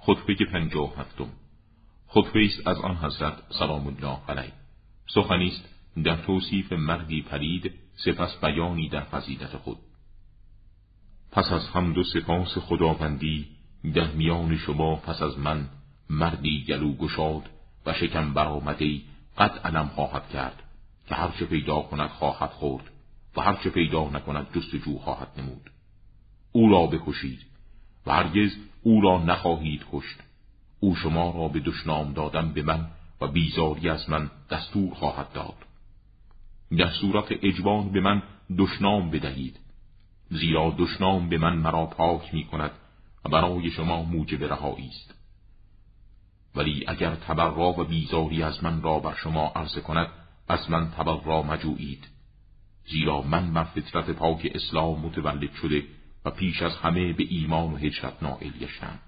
خطبه پنجاه هفتم. خطبه است از آن حضرت سلام الله علیه. سخنی در توصیف مردی پرید سپس بیانی در فضیلت خود. پس از حمد و سپاس خداوندی در میان شما پس از من مردی گلو گشاد و شکم برآمده قد علم خواهد کرد که هرچه پیدا کند خواهد خورد و هرچه پیدا نکند جستجو خواهد نمود. او را بکشید و هرگز او را نخواهید کشت. او شما را به دشنام دادن به من و بیزاری از من دستور خواهد داد. در صورت اجبان به من دشنام بدهید. زیرا دشنام به من مرا پاک می کند و برای شما موجب رهایی است. ولی اگر تبرا و بیزاری از من را بر شما عرضه کند از من تبرا مجویید. زیرا من بر فطرت پاک اسلام متولد شده و پیش از همه به ایمان و هجرت نائل گشتم